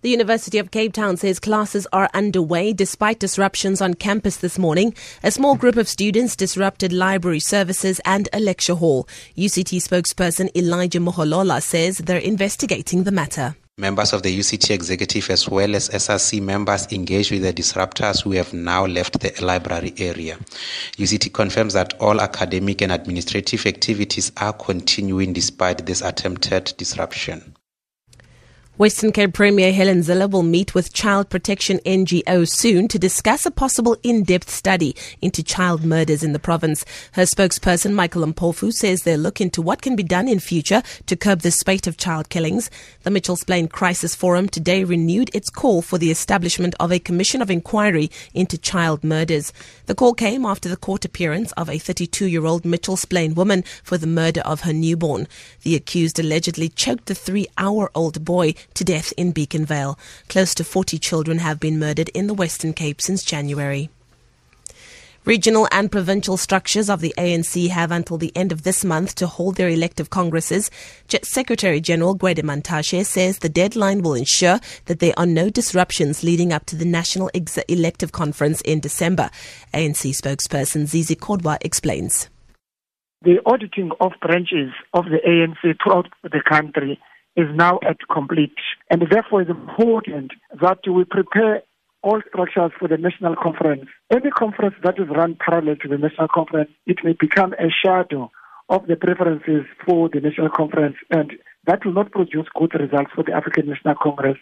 The University of Cape Town says classes are underway despite disruptions on campus this morning. A small group of students disrupted library services and a lecture hall. UCT spokesperson Elijah Moholola says they're investigating the matter. Members of the UCT executive as well as SRC members engaged with the disruptors who have now left the library area. UCT confirms that all academic and administrative activities are continuing despite this attempted disruption. Western Cape Premier Helen Zille will meet with child protection NGOs soon to discuss a possible in-depth study into child murders in the province. Her spokesperson Michael Mpofu says they'll look into what can be done in future to curb the spate of child killings. The Mitchells Plain Crisis Forum today renewed its call for the establishment of a commission of inquiry into child murders. The call came after the court appearance of a 32-year-old Mitchells Plain woman for the murder of her newborn. The accused allegedly choked the 3-hour-old boy to death in Beacon Vale. Close to 40 children have been murdered in the Western Cape since January. Regional and provincial structures of the ANC have until the end of this month to hold their elective congresses. Secretary General Gwede Mantashe says the deadline will ensure that there are no disruptions leading up to the National Ex- Elective Conference in December. ANC spokesperson Zizi Kodwa explains. The auditing of branches of the ANC throughout the country is now at complete. And therefore, it's important that we prepare all structures for the national conference. Any conference that is run parallel to the national conference, it may become a shadow of the preferences for the national conference, and that will not produce good results for the African National Congress.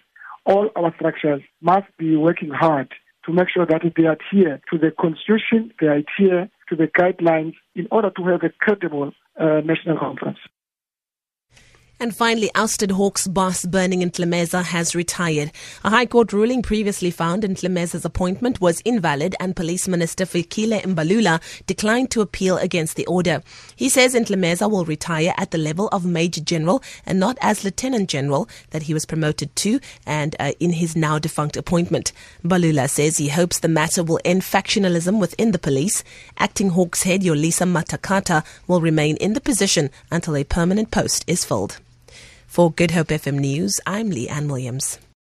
All our structures must be working hard to make sure that they adhere to the constitution, they adhere to the guidelines in order to have a credible uh, national conference. And finally, ousted Hawks boss Berning Ntlemeza has retired. A High Court ruling previously found Ntlemeza's appointment was invalid and Police Minister Fikile Mbalula declined to appeal against the order. He says Ntlemeza will retire at the level of Major General and not as Lieutenant General that he was promoted to and uh, in his now defunct appointment. Mbalula says he hopes the matter will end factionalism within the police. Acting Hawks head Yolisa Matakata will remain in the position until a permanent post is filled. For Good Hope FM News, I'm Lee Ann Williams.